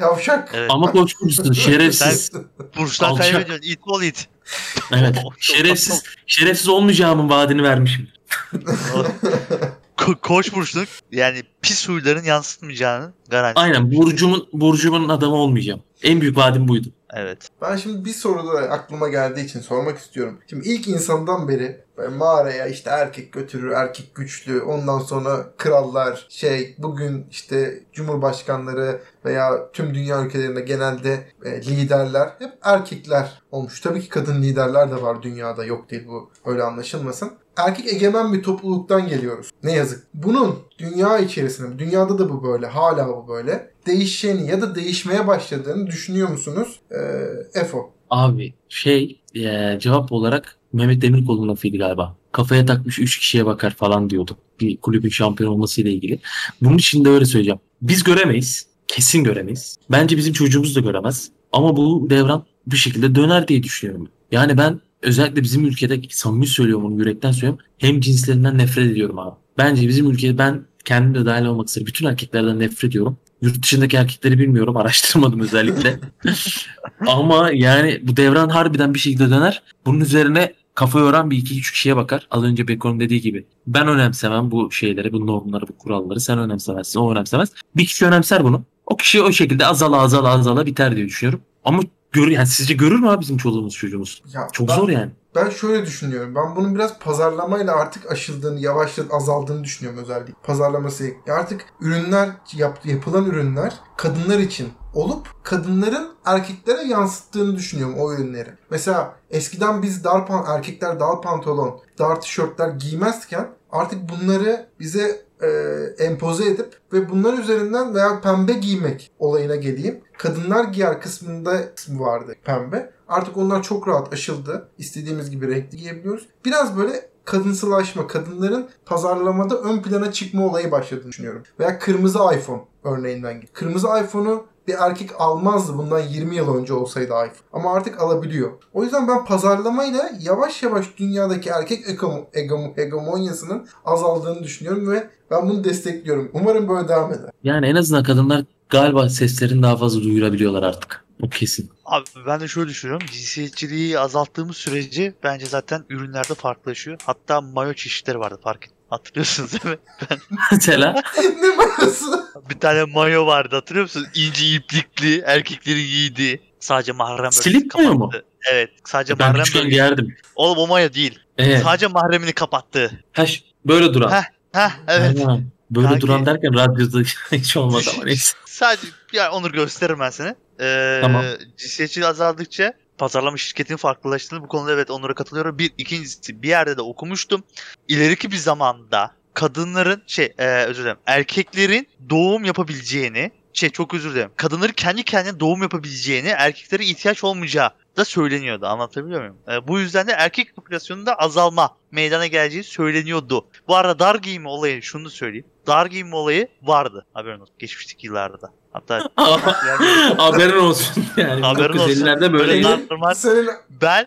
Yavşak. Evet. Ama koç burcusun şerefsiz. Burçtan Alçak. kaybediyorsun. It ol it. Evet. Şerefsiz. Şerefsiz olmayacağımın vaadini vermişim. Ko- Koç burçluk yani pis huyların yansıtmayacağının garantisi. Aynen burcumun burcumun adamı olmayacağım. En büyük vaadim buydu. Evet. Ben şimdi bir soru da aklıma geldiği için sormak istiyorum. Şimdi ilk insandan beri mağaraya işte erkek götürür, erkek güçlü, ondan sonra krallar, şey bugün işte cumhurbaşkanları veya tüm dünya ülkelerinde genelde e, liderler hep erkekler olmuş. Tabii ki kadın liderler de var dünyada yok değil bu öyle anlaşılmasın. Erkek egemen bir topluluktan geliyoruz. Ne yazık. Bunun dünya içerisinde, dünyada da bu böyle, hala bu böyle. Değişeceğini ya da değişmeye başladığını düşünüyor musunuz? Ee, Efo. Abi şey e, cevap olarak Mehmet Demirkol'un lafıydı galiba. Kafaya takmış 3 kişiye bakar falan diyordu. Bir kulübün şampiyon olmasıyla ilgili. Bunun için de öyle söyleyeceğim. Biz göremeyiz. Kesin göremeyiz. Bence bizim çocuğumuz da göremez. Ama bu devran bir şekilde döner diye düşünüyorum. Yani ben özellikle bizim ülkede samimi söylüyorum bunu yürekten söylüyorum. Hem cinslerinden nefret ediyorum abi. Bence bizim ülkede ben kendim de dahil olmak üzere bütün erkeklerden nefret ediyorum. Yurt dışındaki erkekleri bilmiyorum. Araştırmadım özellikle. Ama yani bu devran harbiden bir şekilde döner. Bunun üzerine kafa yoran bir iki üç kişiye bakar. Az önce Beko'nun dediği gibi. Ben önemsemem bu şeyleri, bu normları, bu kuralları. Sen önemsemezsin, o önemsemez. Bir kişi önemser bunu. O kişi o şekilde azala azala azala biter diye düşünüyorum. Ama gör, yani sizce görür mü abi bizim çoluğumuz çocuğumuz? Ya Çok ben- zor yani. ben şöyle düşünüyorum. Ben bunun biraz pazarlamayla artık aşıldığını, yavaşça azaldığını düşünüyorum özellikle. Pazarlaması. Artık ürünler, yap, yapılan ürünler kadınlar için olup kadınların erkeklere yansıttığını düşünüyorum o ürünleri. Mesela eskiden biz dar pan erkekler dar pantolon, dar tişörtler giymezken artık bunları bize e, empoze edip ve bunlar üzerinden veya pembe giymek olayına geleyim. Kadınlar giyer kısmında kısmı vardı pembe. Artık onlar çok rahat aşıldı. İstediğimiz gibi renkli giyebiliyoruz. Biraz böyle kadınsılaşma, kadınların pazarlamada ön plana çıkma olayı başladığını düşünüyorum. Veya kırmızı iPhone örneğinden. Kırmızı iPhone'u bir erkek almazdı bundan 20 yıl önce olsaydı iPhone. Ama artık alabiliyor. O yüzden ben pazarlamayla yavaş yavaş dünyadaki erkek egom- egom- hegemonyasının azaldığını düşünüyorum ve ben bunu destekliyorum. Umarım böyle devam eder. Yani en azından kadınlar galiba seslerini daha fazla duyurabiliyorlar artık. O kesin. Abi ben de şöyle düşünüyorum. Cinsiyetçiliği azalttığımız sürece bence zaten ürünlerde farklılaşıyor. Hatta mayo çeşitleri vardı fark et. Hatırlıyorsunuz değil mi? Mesela ne mayası? Bir tane mayo vardı hatırlıyor musunuz? İnci iplikli erkeklerin giydiği. Sadece mahrem Slip mayo mu? kapattı. Evet. Sadece ben mahrem bölgesi. giyerdim. Oğlum o mayo değil. Evet. Sadece mahremini kapattı. Ha, ş- böyle duran. Heh, Heh evet. Ha, böyle Kanki. duran derken radyoda hiç olmaz ama neyse. Sadece ya Onur gösteririm ben sana. Ee, Tamam. Cinsiyetçiliği azaldıkça pazarlama şirketinin farklılaştığını bu konuda evet Onur'a katılıyorum. Bir ikincisi bir yerde de okumuştum. İleriki bir zamanda kadınların şey e, özür dilerim erkeklerin doğum yapabileceğini şey çok özür dilerim. Kadınların kendi kendine doğum yapabileceğini erkeklere ihtiyaç olmayacağı da söyleniyordu. Anlatabiliyor muyum? E, bu yüzden de erkek popülasyonunda azalma meydana geleceği söyleniyordu. Bu arada dar giyimi olayı şunu söyleyeyim. Dar giyimi olayı vardı. Haberin olsun. Geçmişteki yıllarda da. Hatta yani, Haberin olsun yani. haberin olsun. 1950'lerde böyleydi. normal. Senin Ben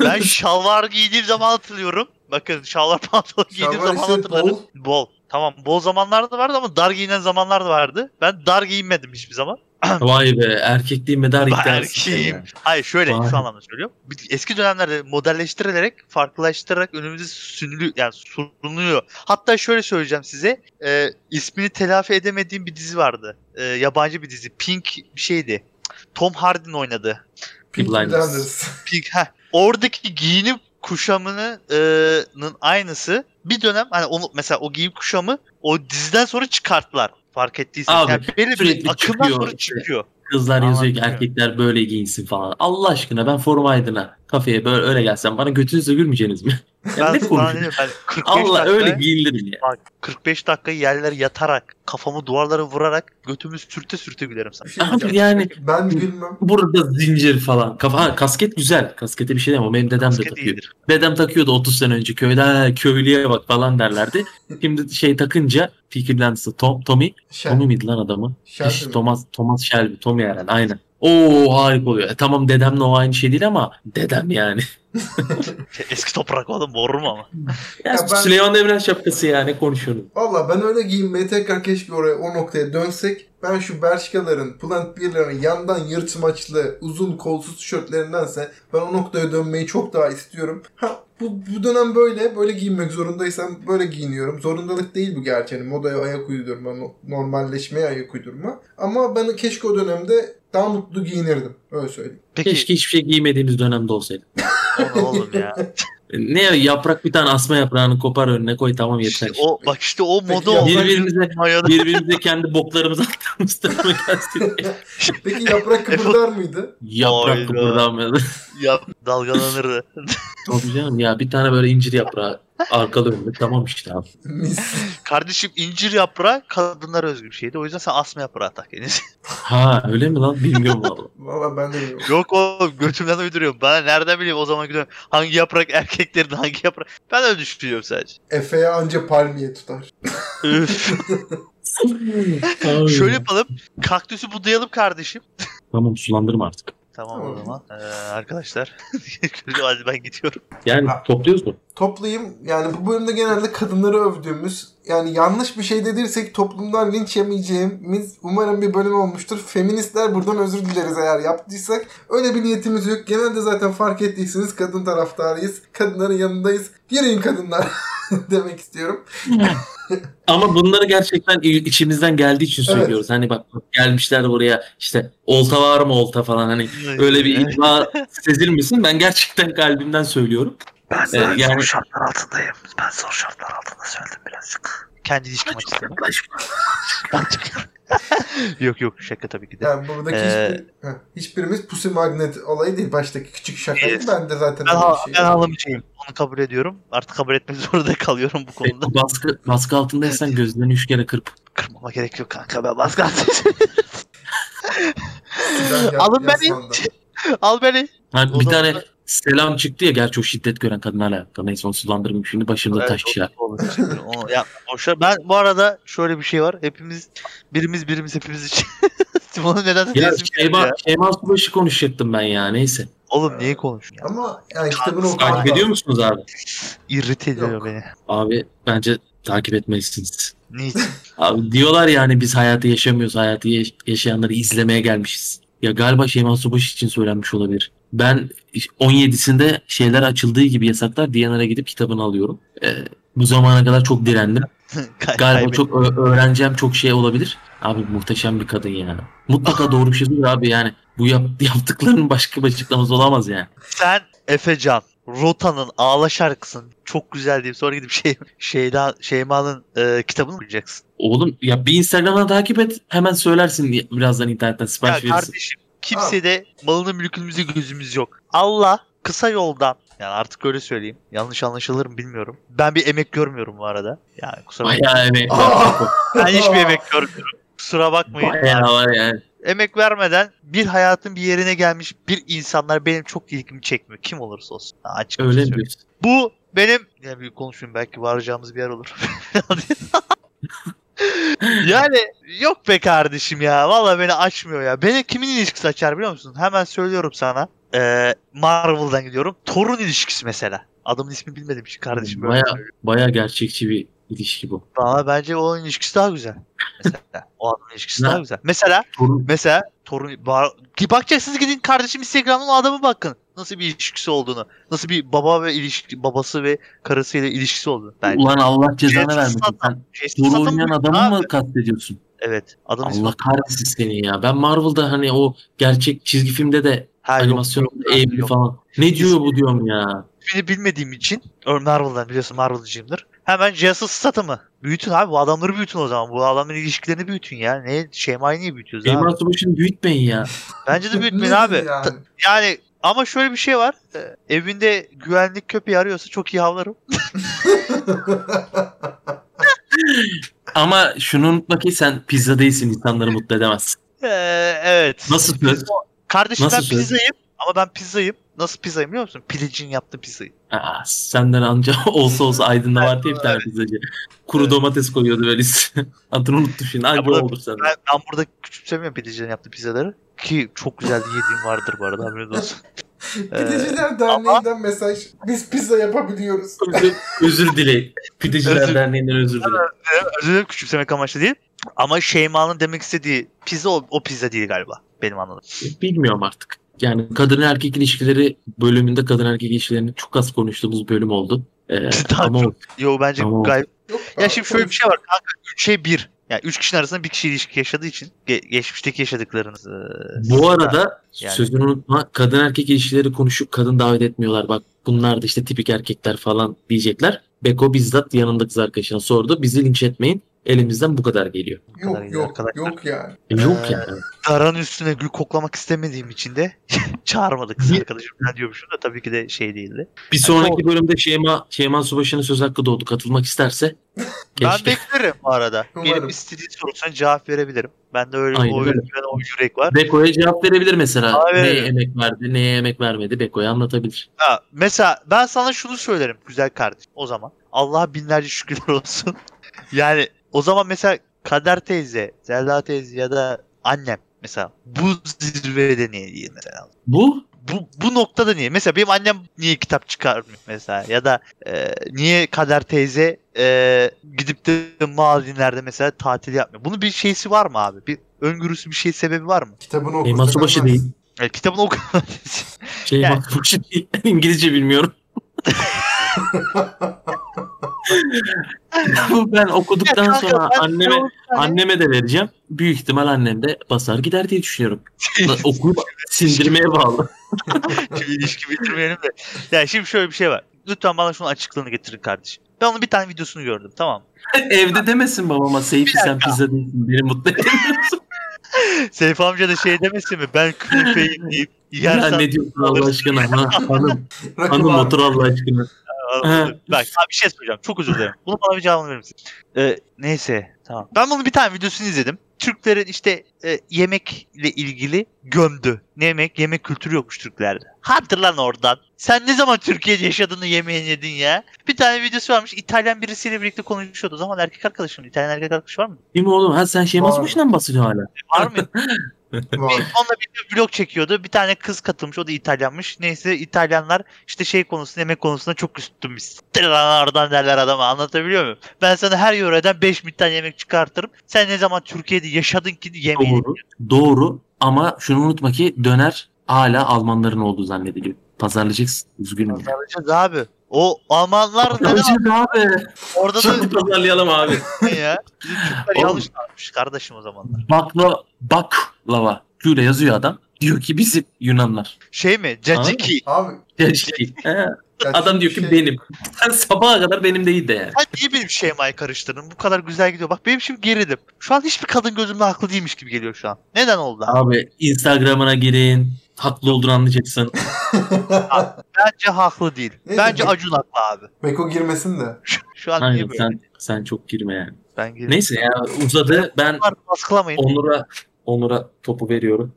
ben şalvar giydiğim zaman hatırlıyorum. Bakın şalvar pantolon giydiğim zaman işte hatırlarım. bol. Bol. Tamam bol zamanlarda da vardı ama dar giyinen zamanlar da vardı. Ben dar giyinmedim hiçbir zaman. Vay be erkekliğin medar iddiası. erkeğim. Hayır şöyle Vay. şu anlamda söylüyorum. Eski dönemlerde modelleştirilerek, farklılaştırarak önümüze sunuluyor, yani sunuluyor. Hatta şöyle söyleyeceğim size. E, ismini telafi edemediğim bir dizi vardı. E, yabancı bir dizi. Pink bir şeydi. Tom Hardy'nin oynadığı. Peaky Blinders. Pink, heh. Oradaki giyinim kuşamının aynısı bir dönem hani onu mesela o giyim kuşamı o diziden sonra çıkarttılar. Fark ettiyseniz. Abi, yani belli bir sürekli akımdan çıkıyor sonra çıkıyor. Kızlar yazıyor ki erkekler böyle giyinsin falan. Allah aşkına ben forum aydına kafeye böyle öyle gelsem bana götünüzle gülmeyeceğiniz mi? Ya Ben ne konuşuyorsun? diyeyim, ben 45 Allah dakika, öyle giyinilir ya. bak, 45 dakika yerlere yatarak kafamı duvarlara vurarak götümü sürte sürte gülerim sana. Şey Abi yani Ben gülmem. burada zincir falan. Kafa, ha, kasket güzel. Kaskete bir şey demem. O benim dedem de Basket takıyor. iyidir. Dedem takıyordu 30 sene önce köyde. Ha, köylüye bak falan derlerdi. Şimdi şey takınca Peaky Blinders'ı Tom, Tommy. Şer. Tommy miydi lan adamı? Shelby? Thomas, Thomas Shelby. Tommy herhalde aynen. Oo harika oluyor. E, tamam dedemle o aynı şey değil ama dedem yani. Eski toprak oğlum borurum ama. Ya, Ya ben- Süleyman Demirel şapkası yani konuşuyoruz. Valla ben öyle giyinmeye tekrar keşke oraya o noktaya dönsek. Ben şu Bershka'ların, Plant Beer'ların yandan yırtmaçlı, uzun kolsuz tişörtlerindense ben o noktaya dönmeyi çok daha istiyorum. Ha bu, bu dönem böyle, böyle giyinmek zorundaysam böyle giyiniyorum. Zorundalık değil bu gerçi. Yani modaya ayak uydurma, no- normalleşmeye ayak uydurma. Ama ben keşke o dönemde daha mutlu giyinirdim. Öyle söyleyeyim. Peki Keşke hiçbir şey giymediğimiz dönemde olsaydı. oğlum ya. E, Ne yaprak bir tane asma yaprağını kopar önüne koy tamam yeter. İşte o bak işte o moda oldu. Birbirimize birbirimize kendi boklarımızı attığımız tarafa gelsin. Peki yaprak kıpırdar mıydı? Yaprak Hayda. kıpırdamadı. ya dalgalanırdı. Tabii canım ya bir tane böyle incir yaprağı arkalı önde tamam işte abi. Kardeşim incir yaprağı kadınlara özgü bir şeydi. O yüzden sen asma yaprağı tak en iyisi. Ha öyle mi lan bilmiyorum valla. Valla ben de bilmiyorum. Yok o götümden uyduruyorum. Ben nereden bileyim o zaman gidiyorum. Hangi yaprak erkeklerin hangi yaprak. Ben öyle düşünüyorum sadece. Efe'ye anca palmiye tutar. Şöyle yapalım. Kaktüsü budayalım kardeşim. Tamam sulandırma artık. Tamam o Tamam. zaman. Ee, arkadaşlar. Hadi ben gidiyorum. Yani topluyoruz mu? toplayayım. Yani bu bölümde genelde kadınları övdüğümüz yani yanlış bir şey dedirsek toplumdan linç yemeyeceğimiz umarım bir bölüm olmuştur. Feministler buradan özür dileriz eğer yaptıysak. Öyle bir niyetimiz yok. Genelde zaten fark ettiyseniz kadın taraftarıyız. Kadınların yanındayız. Yürüyün kadınlar demek istiyorum. Ama bunları gerçekten içimizden geldiği için Evet. söylüyoruz. Hani bak gelmişler buraya işte olta var mı olta falan hani öyle bir iddia sezilmesin. Ben gerçekten kalbimden söylüyorum. Ben Ee, yani- şartlar altındayım. Ben zor şartlar altında söyledim birazcık. Kendi ilişkim açısından. yok yok şaka tabii ki de. Yani buradaki Ee, hiçbir, hiçbirimiz pussy magnet olayı değil. Baştaki küçük şakaydı. Evet. Ben de zaten Ben, ha, bir şey. ben halamcıyım. Onu kabul ediyorum. Artık kabul etmek zorunda kalıyorum bu konuda. Baskı, baskı altındaysan gözlerini üç kere kırp. Kırmama gerek yok kanka ben baskı altındayım. Alın beni. Al beni. O bir tane selam çıktı ya gerçi o şiddet gören kadınlarla alakalı. Neyse onu sulandırmayayım şimdi başımda Evet, taşıyacak. o- olur. Onu yapma, boş ver. Ben bu arada şöyle bir şey var. Hepimiz birimiz birimiz hepimiz için. Bunu neden Ya Şeyma, ya. Şeyma Subaşı konuşacaktım ben ya neyse. Oğlum niye konuşuyorsun ya? Ama yani Takip okumak Takip ediyor musunuz abi? İrrite ediyor Yok. beni. Abi bence takip etmelisiniz. Niçin? Abi diyorlar yani biz hayatı yaşamıyoruz. Hayatı yaş- yaşayanları izlemeye gelmişiz. Ya galiba Şeyma Subaşı için söylenmiş olabilir. Ben 17'sinde şeyler açıldığı gibi yasaklar Diyanar'a gidip kitabını alıyorum. Ee, bu zamana kadar çok direndim. Galiba çok öğreneceğim çok şey olabilir. Abi muhteşem bir kadın yani. Mutlaka doğru bir şey söylüyor abi yani. Bu yap- yaptıklarının başka bir açıklaması olamaz yani. Sen Efecan Rota'nın Ağla şarkısını çok güzel deyip sonra gidip şey Şeyda Şeyma'nın e, kitabını okuyacaksın. Oğlum ya bir Instagram'dan takip et hemen söylersin diye birazdan internetten Ya sipariş verirsin. kardeşim kimsede malını mülkümüzü gözümüz yok. Allah kısa yoldan yani artık öyle söyleyeyim. Yanlış anlaşılır mı bilmiyorum. Ben bir emek görmüyorum bu arada. Yani kusura bakmayın. Bayağı emek var. Ben hiçbir emek görmüyorum. Kusura bakmayın. Bayağı var yani. Emek vermeden bir hayatın bir yerine gelmiş bir insanlar benim çok ilgimi çekmiyor. Kim olursa olsun. Açık Öyle söyleyeyim. diyorsun? Bu benim ya bir konuşayım belki varacağımız bir yer olur. yani yok be kardeşim ya. Valla beni açmıyor ya. Beni kimin ilişkisi açar biliyor musun? Hemen söylüyorum sana. Ee, Marvel'dan gidiyorum. Thor'un ilişkisi mesela. Adamın ismini bilmediğim için kardeşim. Baya, baya gerçekçi bir ilişki bu. Valla bence onun ilişkisi daha güzel. Mesela. o adamın ilişkisi daha güzel. Mesela Torun, Mesela torun. Ki Bakacaksınız gidin kardeşim Instagram'dan o adamı bakın. Nasıl bir ilişkisi olduğunu. Nasıl bir baba ve ilişki babası ve karısıyla ilişkisi olduğunu. Bence. ulan Allah cezanı vermesin. Sen Statham oynayan adamı abi. mı kastediyorsun? Evet. Adam. Allah kahretsin seni ya. Ben Marvel'da hani o gerçek çizgi filmde de Ha, yok, yok, evli yok. falan. Ne diyor bu diyorum ya. İsmini bilmediğim için Ör- Marvel'dan biliyorsun Marvel'cıyımdır. Hemen Jason Statham'ı. Büyütün abi bu adamları büyütün o zaman. Bu adamların ilişkilerini büyütün ya. Ne Şeyma'yı niye büyütüyoruz abi? Şeyma büyütmeyin ya. Bence de büyütmeyin abi. Yani? Ta- Yani ama şöyle bir şey var. Ee, Evinde güvenlik köpeği arıyorsa çok iyi havlarım. Ama şunu unutma ki sen pizza değilsin insanları mutlu edemezsin. Ee, evet. Nasıl söz? Kardeşim Nasıl ben söz? pizzayım ama ben pizzayım. Nasıl pizzayım biliyor musun? Pilincin yaptığı pizzayı. Aa, senden anca olsa olsa Aydın'da var diye bir tane pizzacı. Kuru Evet. domates koyuyordu böyle üstüne. Adını unuttum şimdi. Anca bu da- o olur senden. Ben, ben burada küçümsemiyorum pidecilerin yaptığı pizzaları. Ki çok güzel yediğim vardır bu arada haberiniz olsun. Ee, Pideciler Derneği'nden mesaj. Biz pizza yapabiliyoruz. Özür, özür dileyin. Pideciler Özür- Derneği'nden özür dilerim. Özür dilerim küçümsemek amaçlı değil. Ama Şeyma'nın demek istediği pizza o, o pizza değil galiba. Benim anladığım. Bilmiyorum artık. Yani kadın erkek ilişkileri bölümünde kadın erkek ilişkilerini çok az konuştuğumuz bölüm oldu. Ee, ama. Yo bence Tamam. gayet. Yok, Ya şimdi şöyle bir şey var kanka. Üç şey bir. Yani üç kişinin arasında bir kişi ilişki yaşadığı için ge- geçmişteki yaşadıklarınız. bu arada Yani. sözünü unutma kadın erkek ilişkileri konuşup kadın davet etmiyorlar. Bak bunlar da işte tipik erkekler falan diyecekler. Beko bizzat yanındaki kız arkadaşına sordu. Bizi linç etmeyin. Elimizden bu kadar geliyor. Yok kadar yok arkadaşlar. yok yani. E, Yok Ee, yani. Daran üstüne gül koklamak istemediğim için de çağırmadı kız arkadaşım. Ben diyormuşum da tabii ki de şey değildi. Bir sonraki bölümde Şeyma, Şeyma Subaşı'nın söz hakkı doğdu. Katılmak isterse Ben keşke. beklerim bu arada. Umarım. Benim istediği sorusuna cevap verebilirim. Ben de öyle Aynen o, öyle. o yürek var. Beko'ya cevap verebilir mesela. Abi. Neye emek verdi, neye emek vermedi. Beko'ya anlatabilir. Ha, mesela ben sana şunu söylerim güzel kardeşim o zaman. Allah'a binlerce şükürler olsun. yani o zaman mesela Kader teyze, Zelda teyze ya da annem mesela bu zirvede niye değil mesela. Bu bu, bu noktada niye? Mesela benim annem niye kitap çıkarmıyor mesela? Ya da e, niye Kader teyze e, gidip de Maldivler'de mesela tatil yapmıyor? Bunun bir şeysi var mı abi? Bir öngörüsü bir şey sebebi var mı? Kitabını E, okursak masa başı değil. E, kitabını oku. Şey Yani- masa başı değil. İngilizce bilmiyorum. Ben okuduktan Ya kanka, sonra ben- anneme anneme de vereceğim. Büyük ihtimal annem de basar gider diye düşünüyorum. Okuyup sindirmeye bağlı. Şimdi ilişki bitirmeyelim de. Yani şimdi şöyle bir şey var. Lütfen bana şunu açıklığını getirin kardeşim. Ben onun bir tane videosunu gördüm tamam? Evde demesin babama Seyfi sen pizza değilsin beni mutlu edemiyorsun. Seyfi amca da şey demesin mi? Ben künefeyim deyip Ya yersen... ne diyorsun Allah aşkına? Ha, hanım, hanım otur Allah aşkına. Bak abi bir şey soracağım. Çok özür dilerim. Bunu bana bir cevabını verir misin? Ee, neyse tamam. Ben bunun bir tane videosunu izledim. Türklerin işte e, yemekle ilgili gömdü. Ne yemek? Yemek kültürü yokmuş Türklerde. Hadi lan oradan. Sen ne zaman Türkiye'de yaşadığını yemeğini yedin ya? Bir tane videosu varmış. İtalyan birisiyle birlikte konuşuyordu. O zaman erkek arkadaşım. İtalyan erkek arkadaş var mı? Mi oğlum? Ha sen şey basmışla mı basıyorsun hala? Var mı? Var. Bir- Onunla bir vlog çekiyordu. Bir tane kız katılmış. O da İtalyanmış. Neyse İtalyanlar işte şey konusunda yemek konusunda çok üstünmüş. Oradan derler adama. Anlatabiliyor muyum? Ben sana her yöreden 5 bin tane yemek çıkartırım. Sen ne zaman Türkiye'de yaşadın ki yemeği. Doğru. Doğru. Ama şunu unutma ki döner hala Almanların olduğu zannediliyor. Pazarlayacaksın. Üzgünüm. ya. Pazarlayacağız abi. O Almanlar Pazarlayacağız abi. orada da pazarlayalım abi. ne ya? Türkler yanlış kalmış kardeşim o zamanlar. Bakla, baklava. Şöyle yazıyor adam. Diyor ki bizim Yunanlar. Şey mi? Caciki. Abi şey, ya adam diyor ki şey- benim. Sen sabaha kadar benim değil de yani. Sen niye benim şeymayı karıştırdın? Bu kadar güzel gidiyor. Bak benim şimdi geridim. Şu an hiçbir kadın gözümde haklı değilmiş gibi geliyor şu an. Neden oldu abi? Abi Instagram'ına girin. Haklı olduğunu anlayacaksın. Bence haklı değil. Neyse, Bence bir- Acun haklı abi. Beko girmesin de. Şu an Aynen sen, sen çok girme yani. Ben girdim. Neyse ya uzadı. Ben baskılamayın. Onur'a Onur'a topu veriyorum.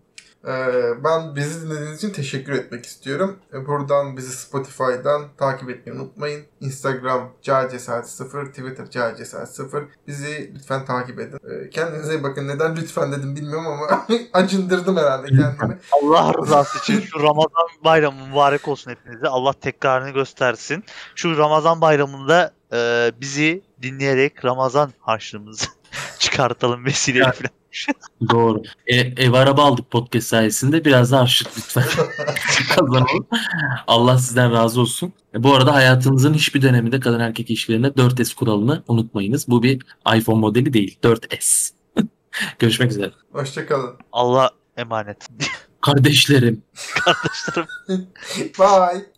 Ee, ben bizi dinlediğiniz için teşekkür etmek istiyorum. Ee, Buradan bizi Spotify'dan takip etmeyi unutmayın. Instagram Cacesaat 0, Twitter Cacesaat 0. Bizi lütfen takip edin. Ee, Kendinize iyi bakın. Neden lütfen dedim bilmiyorum ama acındırdım herhalde kendimi. Allah rızası için şu Ramazan bayramı mübarek olsun hepinize. Allah tekrarını göstersin. Şu Ramazan bayramında e, bizi dinleyerek Ramazan harçlığımızı çıkartalım vesileyle falan. Doğru. E, ev araba aldık podcast sayesinde. Biraz daha harçlık lütfen kazanalım. Allah sizden razı olsun. E, bu arada hayatınızın hiçbir döneminde kadın erkek ilişkilerinde 4S kuralını unutmayınız. Bu bir iPhone modeli değil. 4S. Görüşmek üzere. Hoşçakalın. Allah emanet. Kardeşlerim. Kardeşlerim. Bye.